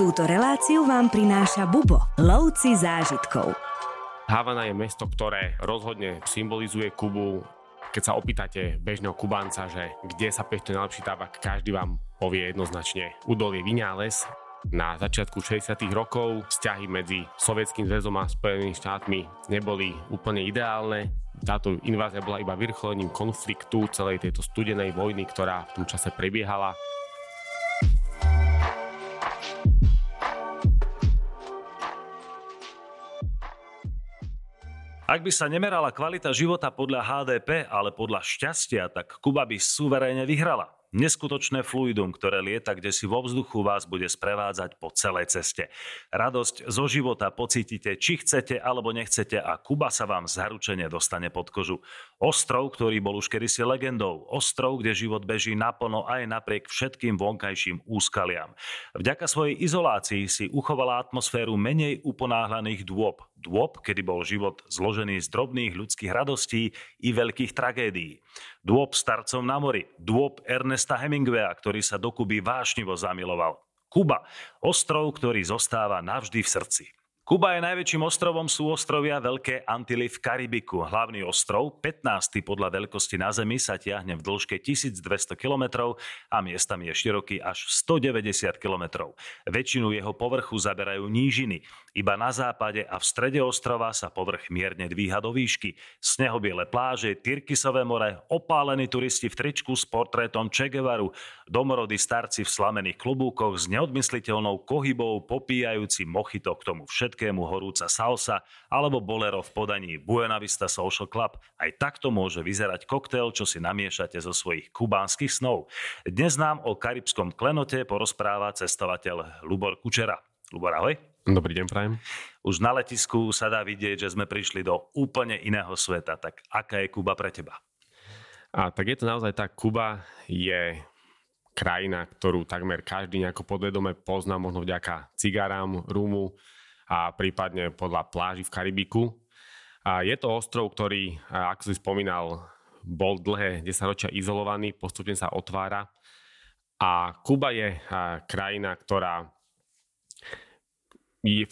Túto reláciu vám prináša Bubo, lovci zážitkov. Havana je mesto, ktoré rozhodne symbolizuje Kubu. Keď sa opýtate bežného Kubánca, že kde sa pestuje najlepší tabak, každý vám povie jednoznačne údolie Vináles. Na začiatku 60. rokov vzťahy medzi Sovietským zväzom a Spojenými štátmi neboli úplne ideálne. Táto invázia bola iba vyvrcholením konfliktu celej tejto studenej vojny, ktorá v tom čase prebiehala. Ak by sa nemerala kvalita života podľa HDP, ale podľa šťastia, tak Kuba by suverénne vyhrala. Neskutočné fluidum, ktoré lieta kde si vo vzduchu vás bude sprevádzať po celej ceste. Radosť zo života pocítite, či chcete alebo nechcete a Kuba sa vám zaručene dostane pod kožu. Ostrov, ktorý bol už kedysi legendou. Ostrov, kde život beží naplno aj napriek všetkým vonkajším úskaliam. Vďaka svojej izolácii si uchovala atmosféru menej uponáhlaných dôb. Dôb, kedy bol život zložený z drobných ľudských radostí i veľkých tragédií. Dôb starcom na mori, dôb Ernesta Hemingwaya, ktorý sa do Kuby vášnivo zamiloval. Kuba, ostrov, ktorý zostáva navždy v srdci. Kuba je najväčším ostrovom sú ostrovia Veľké Antily v Karibiku. Hlavný ostrov, 15. podľa veľkosti na Zemi, sa tiahne v dĺžke 1200 km a miestami je široký až 190 km. Väčšinu jeho povrchu zaberajú nížiny. Iba na západe a v strede ostrova sa povrch mierne dvíha do výšky. Snehobiele pláže, Tyrkisové more, opálení turisti v tričku s portrétom Che domorodí starci v slamených klobúkoch s neodmysliteľnou kohybou popíjajúci mochito k tomu všetko všetkému horúca salsa alebo bolero v podaní Buena Vista Social Club. Aj takto môže vyzerať koktail, čo si namiešate zo svojich kubánskych snov. Dnes nám o karibskom klenote porozpráva cestovateľ Lubor Kučera. Lubor, ahoj. Dobrý deň, prajem. Už na letisku sa dá vidieť, že sme prišli do úplne iného sveta. Tak aká je Kuba pre teba? A tak je to naozaj tak. Kuba je krajina, ktorú takmer každý nejako podvedome pozná, možno vďaka cigarám, rumu, a prípadne podľa pláži v Karibiku. A je to ostrov, ktorý, ako si spomínal, bol dlhé 10 ročia izolovaný, postupne sa otvára. A Kuba je krajina, ktorá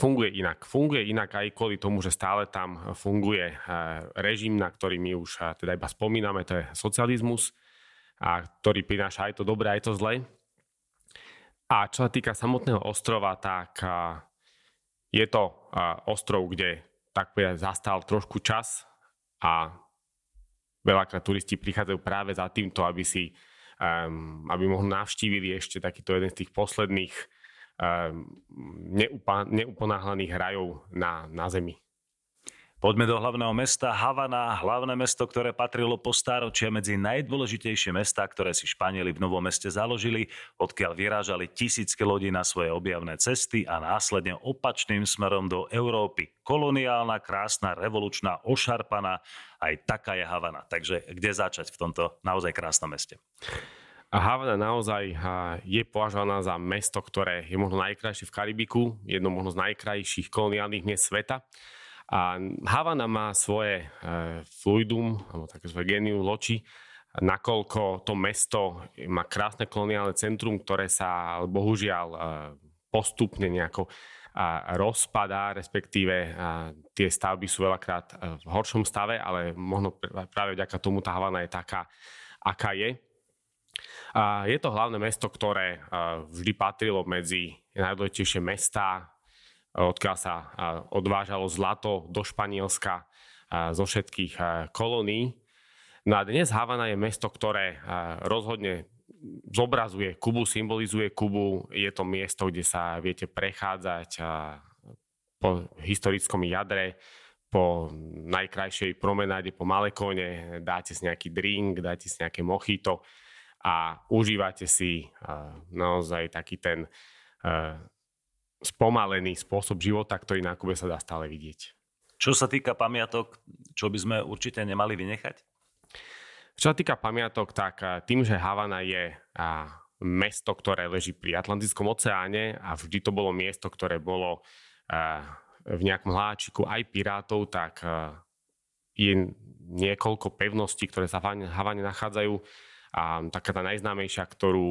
funguje inak. Funguje inak aj kvôli tomu, že stále tam funguje režim, na ktorý my už teda iba spomíname, to je socializmus, a ktorý prináša aj to dobré, aj to zlé. A čo sa týka samotného ostrova, tak je to ostrov, kde tak povedať zastal trošku čas a veľakrát turisti prichádzajú práve za týmto, aby si um, aby mohli navštívili ešte takýto jeden z tých posledných um, neuponáhlaných rajov na, na Zemi. Poďme do hlavného mesta Havana, hlavné mesto, ktoré patrilo po stáročia medzi najdôležitejšie mesta, ktoré si Španieli v Novom meste založili, odkiaľ vyrážali tisícky lodí na svoje objavné cesty a následne opačným smerom do Európy. Koloniálna, krásna, revolučná, ošarpaná, aj taká je Havana. Takže kde začať v tomto naozaj krásnom meste? A Havana naozaj je považovaná za mesto, ktoré je možno najkrajšie v Karibiku, jedno možno z najkrajších koloniálnych miest sveta. A Havana má svoje e, fluidum, alebo také svoje genium loči, nakoľko to mesto má krásne koloniálne centrum, ktoré sa bohužiaľ e, postupne nejako rozpadá, respektíve tie stavby sú veľakrát e, v horšom stave, ale možno práve vďaka tomu tá Havana je taká, aká je. Je to hlavné mesto, ktoré vždy patrilo medzi najdôležitejšie mesta odkiaľ sa odvážalo zlato do Španielska zo všetkých kolónií. No a dnes Havana je mesto, ktoré rozhodne zobrazuje Kubu, symbolizuje Kubu. Je to miesto, kde sa viete prechádzať po historickom jadre, po najkrajšej promenáde po Malekone, dáte si nejaký drink, dáte si nejaké mochito a užívate si naozaj taký ten spomalený spôsob života, ktorý na Kube sa dá stále vidieť. Čo sa týka pamiatok, čo by sme určite nemali vynechať? Čo sa týka pamiatok, tak eh, tým, že Havana je mesto, ktoré leží pri Atlantickom oceáne a vždy to bolo miesto, ktoré bolo eh, v nejakom hláčiku aj pirátov, tak eh, je niekoľko pevností, ktoré sa v Havane nachádzajú A taká tá najznámejšia, ktorú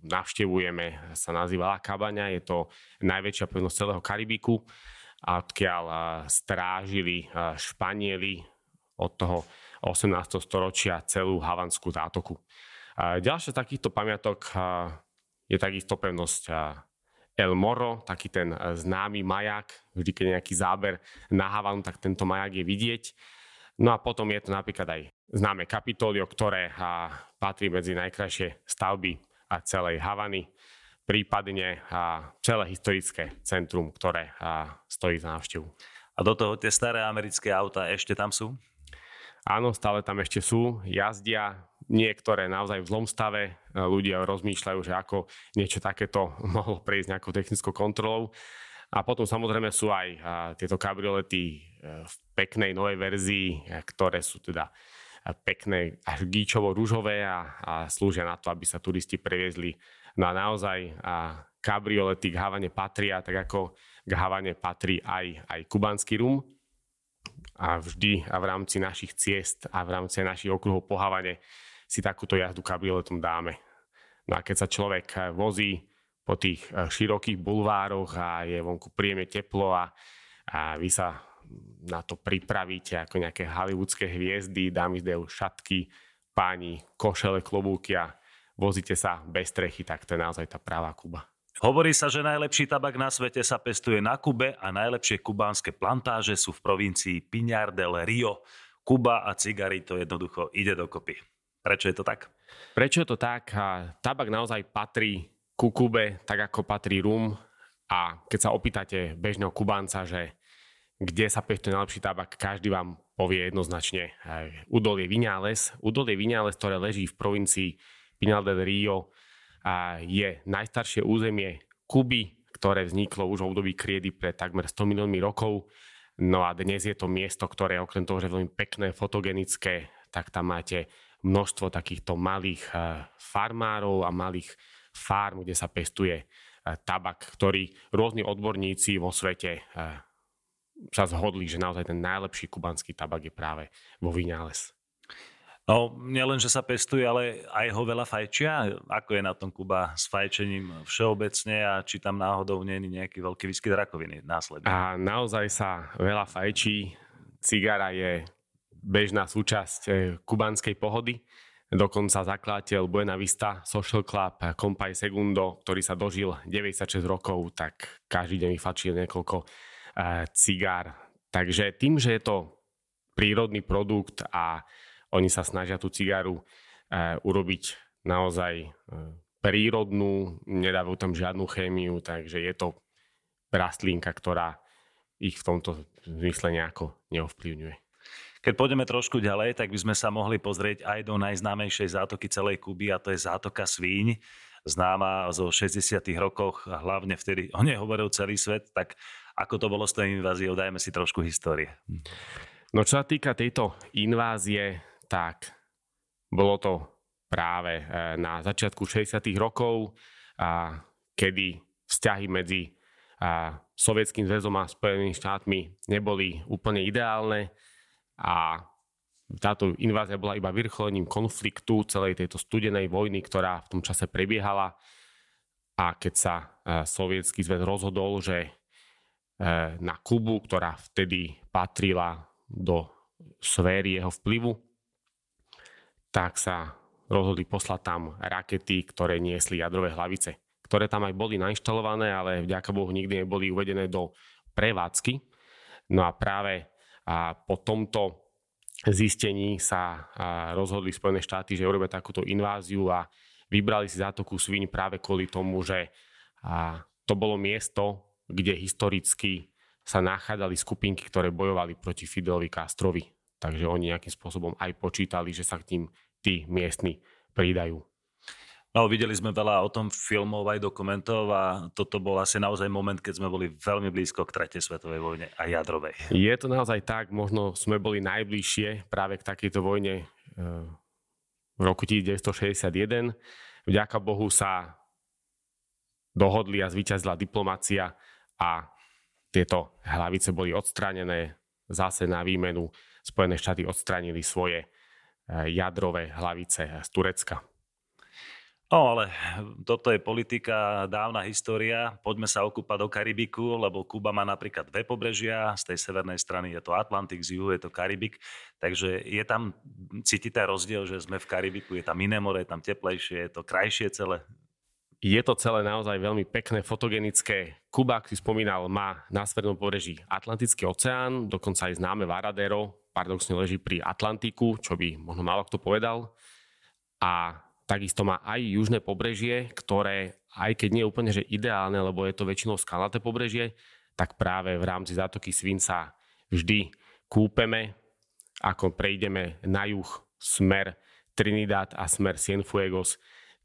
navštevujeme, sa nazýva La Cabana. Je to najväčšia pevnosť celého Karibiku, odkiaľ strážili Španieli od toho 18. storočia celú Havanskú zátoku. Ďalšia z takýchto pamiatok je takisto pevnosť El Moro, taký ten známy majak. Vždy, keď nejaký záber na Havanu, tak tento majak je vidieť. No a potom je to napríklad aj známe Kapitólio, ktoré patrí medzi najkrajšie stavby a celej Havany, prípadne celé historické centrum, ktoré stojí za návštevu. A do toho tie staré americké auta ešte tam sú? Áno, stále tam ešte sú. Jazdia niektoré naozaj v zlom stave. Ľudia rozmýšľajú, že ako niečo takéto mohlo prejsť nejakou technickou kontrolou. A potom samozrejme sú aj tieto kabriolety e, v peknej novej verzii, e, ktoré sú teda pekné až gíčovo-rúžové a, a slúžia na to, aby sa turisti previezli. No a naozaj a kabriolety k Havane patria, tak ako k Havane patrí aj, aj kubanský rum. A vždy a v rámci našich ciest a v rámci našich okruhov po Havane si takúto jazdu kabrioletom dáme. No a keď sa človek vozí po tých širokých bulvároch a je vonku príjemne teplo a, a vy sa na to pripravíte ako nejaké hollywoodske hviezdy, dámy zdajú šatky, páni, košele, klobúky a vozíte sa bez strechy, tak to je naozaj tá pravá Kuba. Hovorí sa, že najlepší tabak na svete sa pestuje na Kube a najlepšie kubánske plantáže sú v provincii Piñar del Rio. Kuba a cigary to jednoducho ide dokopy. Prečo je to tak? Prečo je to tak? Tabak naozaj patrí ku Kube, tak ako patrí rum. A keď sa opýtate bežného Kubánca, že kde sa pestuje najlepší tabak, každý vám povie jednoznačne. Údolie Viñales. Údolie Viñales, ktoré leží v provincii Pinal del Rio, je najstaršie územie Kuby, ktoré vzniklo už v období kriedy pred takmer 100 miliónmi rokov. No a dnes je to miesto, ktoré okrem toho, že je veľmi pekné, fotogenické, tak tam máte množstvo takýchto malých farmárov a malých farm, kde sa pestuje tabak, ktorý rôzni odborníci vo svete sa zhodli, že naozaj ten najlepší kubanský tabak je práve vo Vinales. No, nielen, že sa pestuje, ale aj ho veľa fajčia. Ako je na tom Kuba s fajčením všeobecne a či tam náhodou nie je nejaký veľký výskyt rakoviny následne? A naozaj sa veľa fajčí. Cigara je bežná súčasť eh, kubanskej pohody. Dokonca zakladateľ Buena Vista Social Club Compay Segundo, ktorý sa dožil 96 rokov, tak každý deň vyfačil niekoľko cigár. Takže tým, že je to prírodný produkt a oni sa snažia tú cigáru urobiť naozaj prírodnú, nedávajú tam žiadnu chémiu, takže je to rastlinka, ktorá ich v tomto zmysle nejako neovplyvňuje. Keď pôjdeme trošku ďalej, tak by sme sa mohli pozrieť aj do najznámejšej zátoky celej Kuby a to je zátoka Svíň, známa zo 60. rokoch, hlavne vtedy o nej hovoril celý svet, tak ako to bolo s tou inváziou, dajme si trošku histórie. No čo sa týka tejto invázie, tak bolo to práve e, na začiatku 60. rokov, kedy vzťahy medzi Sovietským zväzom a Spojenými štátmi neboli úplne ideálne a táto invázia bola iba vyrcholením konfliktu celej tejto studenej vojny, ktorá v tom čase prebiehala. A keď sa e, Sovietský zväz rozhodol, že Eh, na Kubu, ktorá vtedy patrila do sféry jeho vplyvu, tak sa rozhodli poslať tam rakety, ktoré niesli jadrové hlavice, ktoré tam aj boli nainštalované, ale vďaka Bohu nikdy neboli uvedené do prevádzky. No a práve po tomto zistení sa rozhodli Spojené štáty, že urobia takúto inváziu a vybrali si zátoku Sviň práve kvôli tomu, že to bolo miesto, kde historicky sa nachádzali skupinky, ktoré bojovali proti Fidelovi Castrovi. Takže oni nejakým spôsobom aj počítali, že sa k tým tí miestni pridajú. No, videli sme veľa o tom filmov aj dokumentov a toto bol asi naozaj moment, keď sme boli veľmi blízko k tretej svetovej vojne a jadrovej. Je to naozaj tak, možno sme boli najbližšie práve k takejto vojne eh, v roku 1961. Vďaka Bohu sa dohodli a zvíťazila diplomácia a tieto hlavice boli odstranené zase na výmenu. Spojené štáty odstranili svoje e, jadrové hlavice z Turecka. No ale toto je politika, dávna história. Poďme sa okúpať do Karibiku, lebo Kuba má napríklad dve pobrežia. Z tej severnej strany je to Atlantik, z juhu je to Karibik. Takže je tam, cítite rozdiel, že sme v Karibiku, je tam iné more, je tam teplejšie, je to krajšie celé. Je to celé naozaj veľmi pekné, fotogenické. Kuba, si spomínal, má na severnom pobreží Atlantický oceán, dokonca aj známe Varadero, paradoxne leží pri Atlantiku, čo by možno málo kto povedal. A Takisto má aj južné pobrežie, ktoré, aj keď nie je úplne že ideálne, lebo je to väčšinou skalnaté pobrežie, tak práve v rámci zátoky Svinca vždy kúpeme, ako prejdeme na juh smer Trinidad a smer Cienfuegos,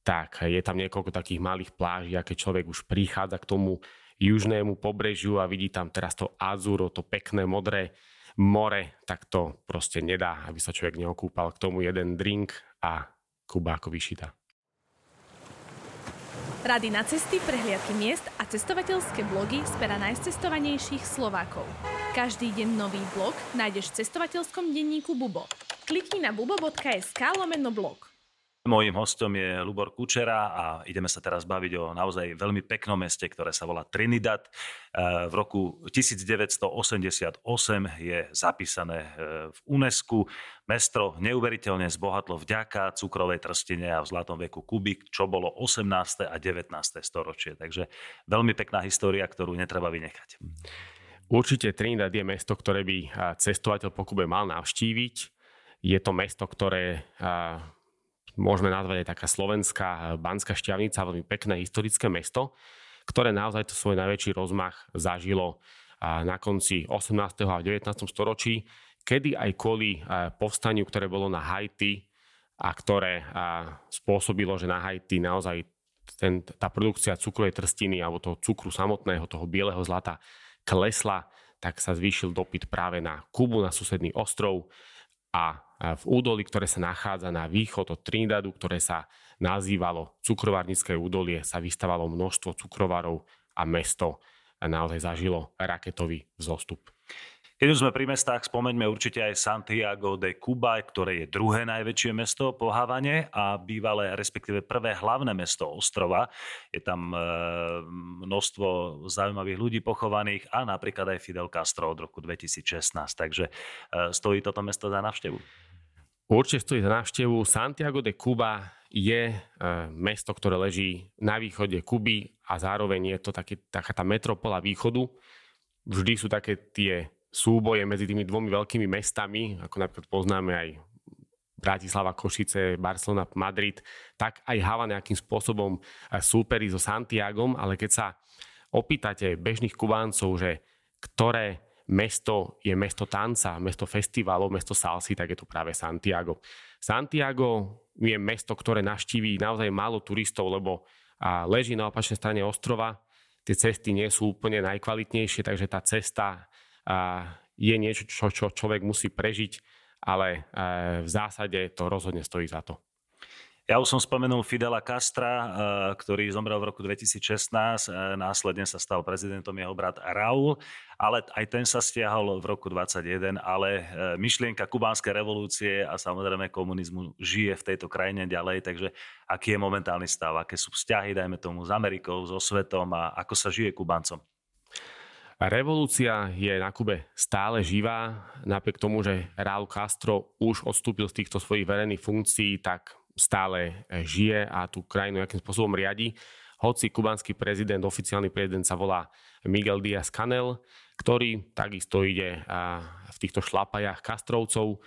tak je tam niekoľko takých malých pláží a keď človek už prichádza k tomu južnému pobrežiu a vidí tam teraz to azúro, to pekné modré more, tak to proste nedá, aby sa človek neokúpal k tomu jeden drink a Kuba ako vyšita. Rady na cesty, prehliadky miest a cestovateľské blogy z pera najcestovanejších Slovákov. Každý deň nový blog nájdeš v cestovateľskom denníku Bubo. Klikni na bubo.sk lomeno blog. Mojím hostom je Lubor Kučera a ideme sa teraz baviť o naozaj veľmi peknom meste, ktoré sa volá Trinidad. E, v roku 1988 je zapísané e, v UNESCO. Mesto neuveriteľne zbohatlo vďaka cukrovej trstine a v zlatom veku Kubik, čo bolo 18. a 19. storočie. Takže veľmi pekná história, ktorú netreba vynechať. Určite Trinidad je mesto, ktoré by cestovateľ po Kube mal navštíviť. Je to mesto, ktoré môžeme nazvať aj taká slovenská eh, Banská šťavnica, veľmi pekné historické mesto, ktoré naozaj to svoj najväčší rozmach zažilo eh, na konci 18. a 19. storočí, kedy aj kvôli eh, povstaniu, ktoré bolo na Haiti a ktoré spôsobilo, že na Haiti naozaj ten, tá produkcia cukrovej trstiny alebo toho cukru samotného, toho bieleho zlata klesla, tak sa zvýšil dopyt práve na Kubu, na susedný ostrov a v údolí, ktoré sa nachádza na východ od Trinidadu, ktoré sa nazývalo cukrovárnické údolie, sa vystavalo množstvo cukrovarov a mesto naozaj zažilo raketový vzostup. Keď už sme pri mestách, spomeňme určite aj Santiago de Cuba, ktoré je druhé najväčšie mesto po Havane a bývalé, respektíve prvé hlavné mesto ostrova. Je tam e, množstvo zaujímavých ľudí pochovaných a napríklad aj Fidel Castro od roku 2016. Takže e, stojí toto mesto za návštevu. Určite stojí za návštevu. Santiago de Cuba je e, mesto, ktoré leží na východe Kuby a zároveň je to také, taká tá metropola východu. Vždy sú také tie súboje medzi tými dvomi veľkými mestami, ako napríklad poznáme aj Bratislava, Košice, Barcelona, Madrid, tak aj Hava nejakým spôsobom eh, súperí so Santiagom, ale keď sa opýtate bežných Kubáncov, že ktoré mesto je mesto tanca, mesto festivalov, mesto salsy, tak je to práve Santiago. Santiago je mesto, ktoré navštíví naozaj málo turistov, lebo leží na opačnej strane ostrova. Tie cesty nie sú úplne najkvalitnejšie, takže tá cesta je niečo, čo, čo človek musí prežiť, ale e, v zásade to rozhodne stojí za to. Ja už som spomenul Fidela Castra, e, ktorý zomrel v roku 2016, e, následne sa stal prezidentom jeho brat Raúl, ale aj ten sa stiahol v roku 2021, ale myšlienka kubánskej revolúcie a samozrejme komunizmu žije v tejto krajine ďalej, takže aký je momentálny stav, aké sú vzťahy, dajme tomu, s Amerikou, so svetom a ako sa žije Kubáncom? Revolúcia je na Kube stále živá, napriek tomu, že Raúl Castro už odstúpil z týchto svojich verejných funkcií, tak stále žije a tú krajinu nejakým spôsobom riadi. Hoci kubanský prezident, oficiálny prezident sa volá Miguel Díaz Canel, ktorý takisto ide v týchto šlapajách Kastrovcov.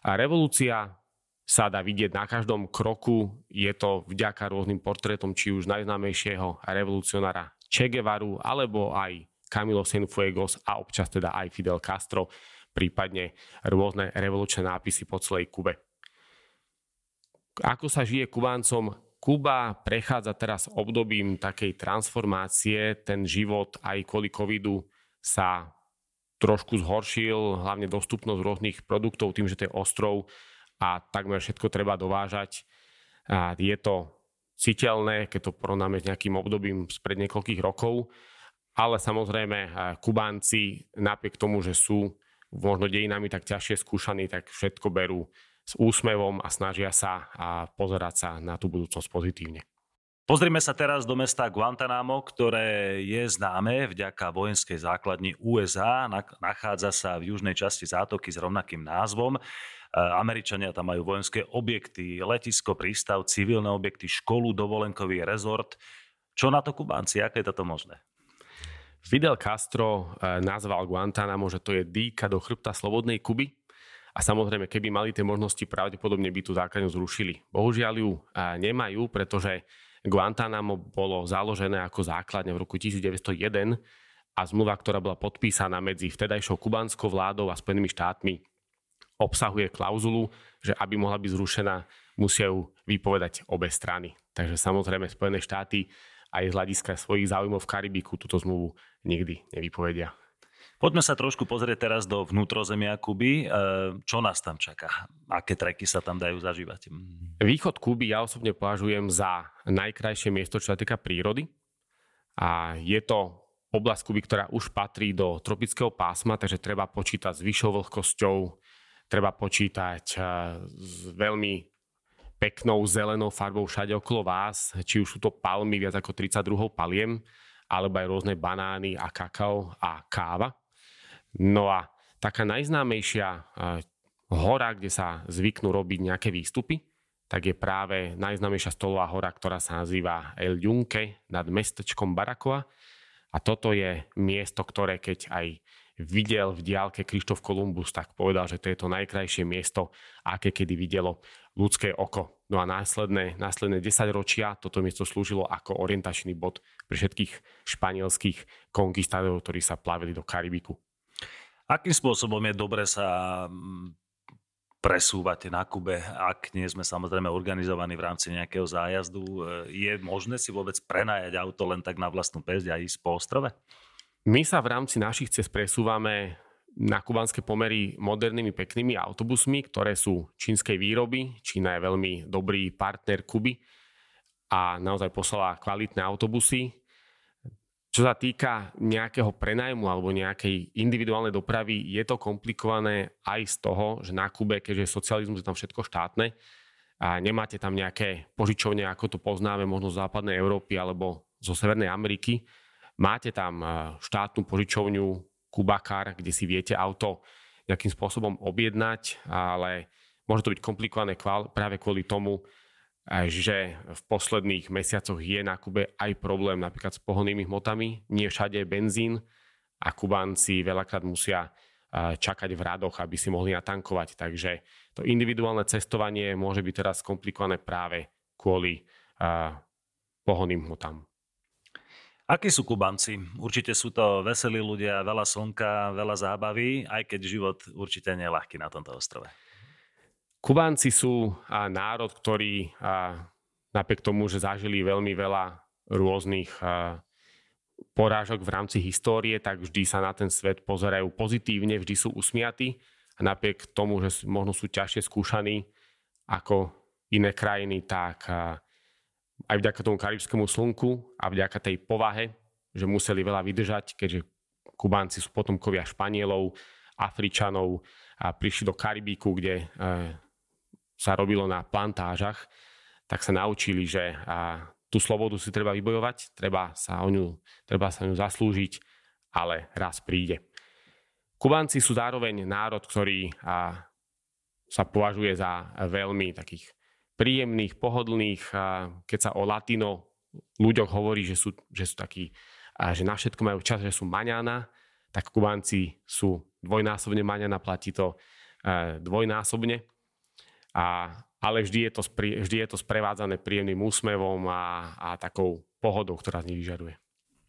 A revolúcia sa dá vidieť na každom kroku. Je to vďaka rôznym portrétom, či už najznámejšieho revolucionára Che Guevaru, alebo aj Camilo Cienfuegos a občas teda aj Fidel Castro, prípadne rôzne revolučné nápisy po celej Kube. Ako sa žije Kubáncom? Kuba prechádza teraz obdobím takej transformácie, ten život aj kvôli covidu sa trošku zhoršil, hlavne dostupnosť rôznych produktov tým, že to je ostrov a takmer všetko treba dovážať. A je to citeľné, keď to porovnáme s nejakým obdobím spred niekoľkých rokov ale samozrejme eh, Kubánci napriek tomu, že sú možno dejinami tak ťažšie skúšaní, tak všetko berú s úsmevom a snažia sa a pozerať sa na tú budúcnosť pozitívne. Pozrime sa teraz do mesta Guantanamo, ktoré je známe vďaka vojenskej základni USA. Nachádza sa v južnej časti zátoky s rovnakým názvom. E, Američania tam majú vojenské objekty, letisko, prístav, civilné objekty, školu, dovolenkový rezort. Čo na to Kubánci? Ako je toto možné? Fidel Castro e, nazval Guantanamo, že to je dýka do chrbta slobodnej Kuby. A samozrejme, keby mali tie možnosti, pravdepodobne by tú základňu zrušili. Bohužiaľ ju e, nemajú, pretože Guantánamo bolo založené ako základne v roku 1901 a zmluva, ktorá bola podpísaná medzi vtedajšou kubanskou vládou a Spojenými štátmi, obsahuje klauzulu, že aby mohla byť zrušená, musia ju vypovedať obe strany. Takže samozrejme Spojené štáty aj z hľadiska svojich záujmov v Karibiku túto zmluvu nikdy nevypovedia. Poďme sa trošku pozrieť teraz do vnútrozemia Kuby. E, čo nás tam čaká? Aké treky sa tam dajú zažívať? Východ Kuby ja osobne považujem za najkrajšie miesto, čo sa týka prírody. A je to oblasť Kuby, ktorá už patrí do tropického pásma, takže treba počítať s vyššou vlhkosťou, treba počítať e, s veľmi peknou zelenou farbou všade okolo vás, či už sú to palmy, viac ako 32 paliem, alebo aj rôzne banány a kakao a káva. No a taká najznámejšia hora, kde sa zvyknú robiť nejaké výstupy, tak je práve najznámejšia stolová hora, ktorá sa nazýva El Junque nad mestečkom Barakoa. A toto je miesto, ktoré keď aj videl v diálke Krištof Kolumbus, tak povedal, že to je to najkrajšie miesto, aké kedy videlo ľudské oko. No a následné, následné 10 ročia toto miesto slúžilo ako orientačný bod pre všetkých španielských konkistádorov, ktorí sa plavili do Karibiku. Akým spôsobom je dobre sa mm, presúvať na Kube, ak nie sme samozrejme organizovaní v rámci nejakého zájazdu. E, je možné si vôbec prenajať auto len tak na vlastnú pesť a ísť po ostrove? My sa v rámci našich cest presúvame na kubanské pomery modernými peknými autobusmi, ktoré sú čínskej výroby. Čína je veľmi dobrý partner Kuby a naozaj poslala kvalitné autobusy. Čo sa týka nejakého prenajmu alebo nejakej individuálnej dopravy, je to komplikované aj z toho, že na Kube, keďže socializmus je tam všetko štátne, a nemáte tam nejaké požičovne, ako to poznáme možno z západnej Európy alebo zo Severnej Ameriky. Máte tam štátnu požičovňu Kubakar, kde si viete auto nejakým spôsobom objednať, ale môže to byť komplikované práve kvôli tomu, že v posledných mesiacoch je na Kube aj problém napríklad s pohonnými hmotami. Nie všade je benzín a Kubánci veľakrát musia čakať v radoch, aby si mohli natankovať. Takže to individuálne cestovanie môže byť teraz komplikované práve kvôli pohonným hmotám. Akí sú Kubanci? Určite sú to veselí ľudia, veľa slnka, veľa zábavy, aj keď život určite nie je ľahký na tomto ostrove. Kubánci sú národ, ktorý napriek tomu, že zažili veľmi veľa rôznych porážok v rámci histórie, tak vždy sa na ten svet pozerajú pozitívne, vždy sú usmiatí a napriek tomu, že možno sú ťažšie skúšaní ako iné krajiny, tak aj vďaka tomu karibskému slnku a vďaka tej povahe, že museli veľa vydržať, keďže Kubánci sú potomkovia Španielov, Afričanov a prišli do Karibiku, kde sa robilo na plantážach, tak sa naučili, že tú slobodu si treba vybojovať, treba sa o ňu, treba sa ňu zaslúžiť, ale raz príde. Kubánci sú zároveň národ, ktorý sa považuje za veľmi takých príjemných, pohodlných. Keď sa o latino ľuďoch hovorí, že sú, že sú takí, že na všetko majú čas, že sú maňana, tak Kubánci sú dvojnásobne maňana, platí to e, dvojnásobne. A, ale vždy je, to, vždy je to sprevádzané príjemným úsmevom a, a takou pohodou, ktorá z nich vyžaduje.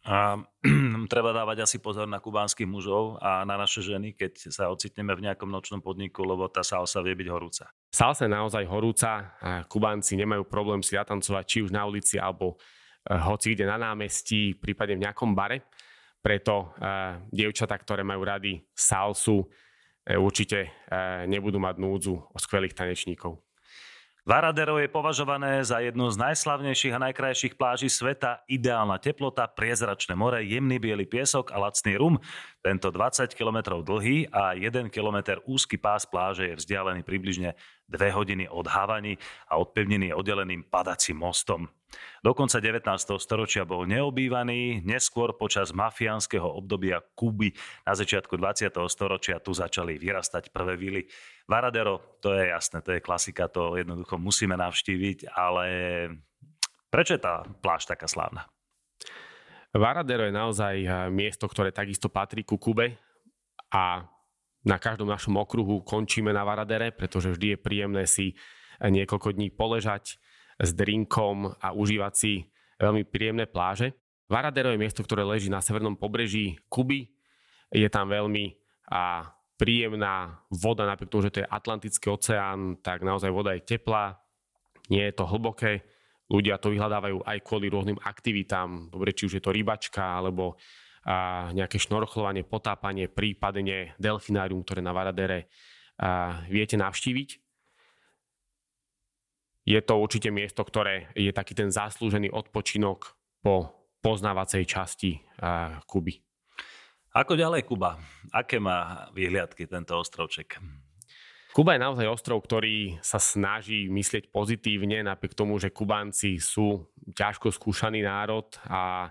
A treba dávať asi pozor na kubánskych mužov a na naše ženy, keď sa ocitneme v nejakom nočnom podniku, lebo tá salsa vie byť horúca. Salsa je naozaj horúca a Kubánci nemajú problém si zatancovať či už na ulici alebo uh, hoci kde na námestí, prípadne v nejakom bare. Preto uh, dievčatá, ktoré majú rady salsu, E, určite e, nebudú mať núdzu o skvelých tanečníkov. Varadero je považované za jednu z najslavnejších a najkrajších pláží sveta. Ideálna teplota, priezračné more, jemný biely piesok a lacný rum. Tento 20 km dlhý a 1 km úzky pás pláže je vzdialený približne dve hodiny od Havani a od pevniny je oddeleným padacím mostom. Do konca 19. storočia bol neobývaný, neskôr počas mafiánskeho obdobia Kuby na začiatku 20. storočia tu začali vyrastať prvé vily. Varadero, to je jasné, to je klasika, to jednoducho musíme navštíviť, ale prečo je tá pláž taká slávna? Varadero je naozaj eh, miesto, ktoré takisto patrí ku Kube a na každom našom okruhu končíme na Varadere, pretože vždy je príjemné si niekoľko dní poležať s drinkom a užívať si veľmi príjemné pláže. Varadero je miesto, ktoré leží na severnom pobreží Kuby. Je tam veľmi a príjemná voda, napriek tomu, že to je Atlantický oceán, tak naozaj voda je teplá, nie je to hlboké. Ľudia to vyhľadávajú aj kvôli rôznym aktivitám, dobre, či už je to rybačka, alebo a nejaké šnorchlovanie, potápanie, prípadne delfinárium, ktoré na Varadere a viete navštíviť. Je to určite miesto, ktoré je taký ten zaslúžený odpočinok po poznávacej časti a, Kuby. Ako ďalej Kuba? Aké má vyhliadky tento ostrovček? Kuba je naozaj ostrov, ktorý sa snaží myslieť pozitívne, napriek tomu, že Kubánci sú ťažko skúšaný národ a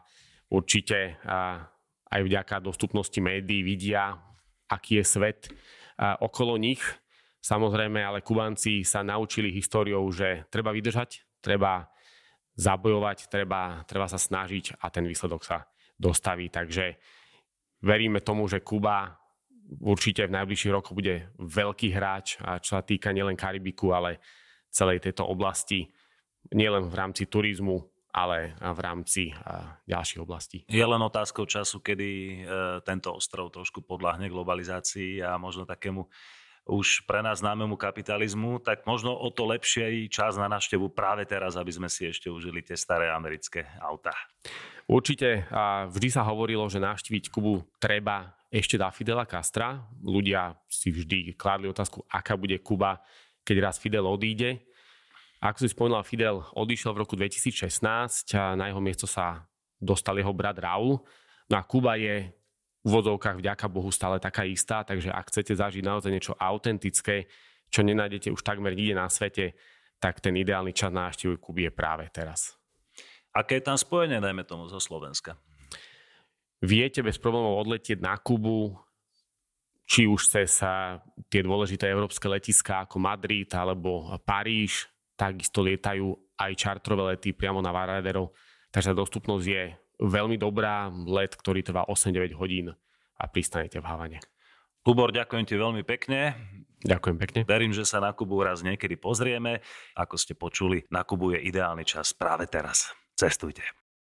určite a aj vďaka dostupnosti médií vidia, aký je svet okolo nich. Samozrejme, ale Kubanci sa naučili históriou, že treba vydržať, treba zabojovať, treba, treba sa snažiť a ten výsledok sa dostaví. Takže veríme tomu, že Kuba určite v najbližších rokoch bude veľký hráč, a čo sa týka nielen Karibiku, ale celej tejto oblasti, nielen v rámci turizmu, ale v rámci ďalších oblastí. Je len otázkou času, kedy e, tento ostrov trošku podľahne globalizácii a možno takému už pre nás známemu kapitalizmu, tak možno o to lepšie čas na návštevu práve teraz, aby sme si ešte užili tie staré americké autá. Určite vždy sa hovorilo, že navštíviť Kubu treba ešte dá Fidela Castra. Ľudia si vždy kládli otázku, aká bude Kuba, keď raz Fidel odíde. Ako si spomínal, Fidel odišiel v roku 2016 a na jeho miesto sa dostal jeho brat Raul. No a Kuba je v vodovkách vďaka Bohu stále taká istá, takže ak chcete zažiť naozaj niečo autentické, čo nenájdete už takmer nikde na svete, tak ten ideálny čas na návštevu Kuby je práve teraz. Aké je tam spojenie, dajme tomu, zo Slovenska? Viete bez problémov odletieť na Kubu, či už cez tie dôležité európske letiská ako Madrid alebo Paríž, takisto lietajú aj čartrové lety priamo na Varadero, takže dostupnosť je veľmi dobrá. Let, ktorý trvá 8-9 hodín a pristanete v Havane. Kubor, ďakujem ti veľmi pekne. Ďakujem pekne. Verím, že sa na Kubu raz niekedy pozrieme. Ako ste počuli, na Kubu je ideálny čas práve teraz. Cestujte.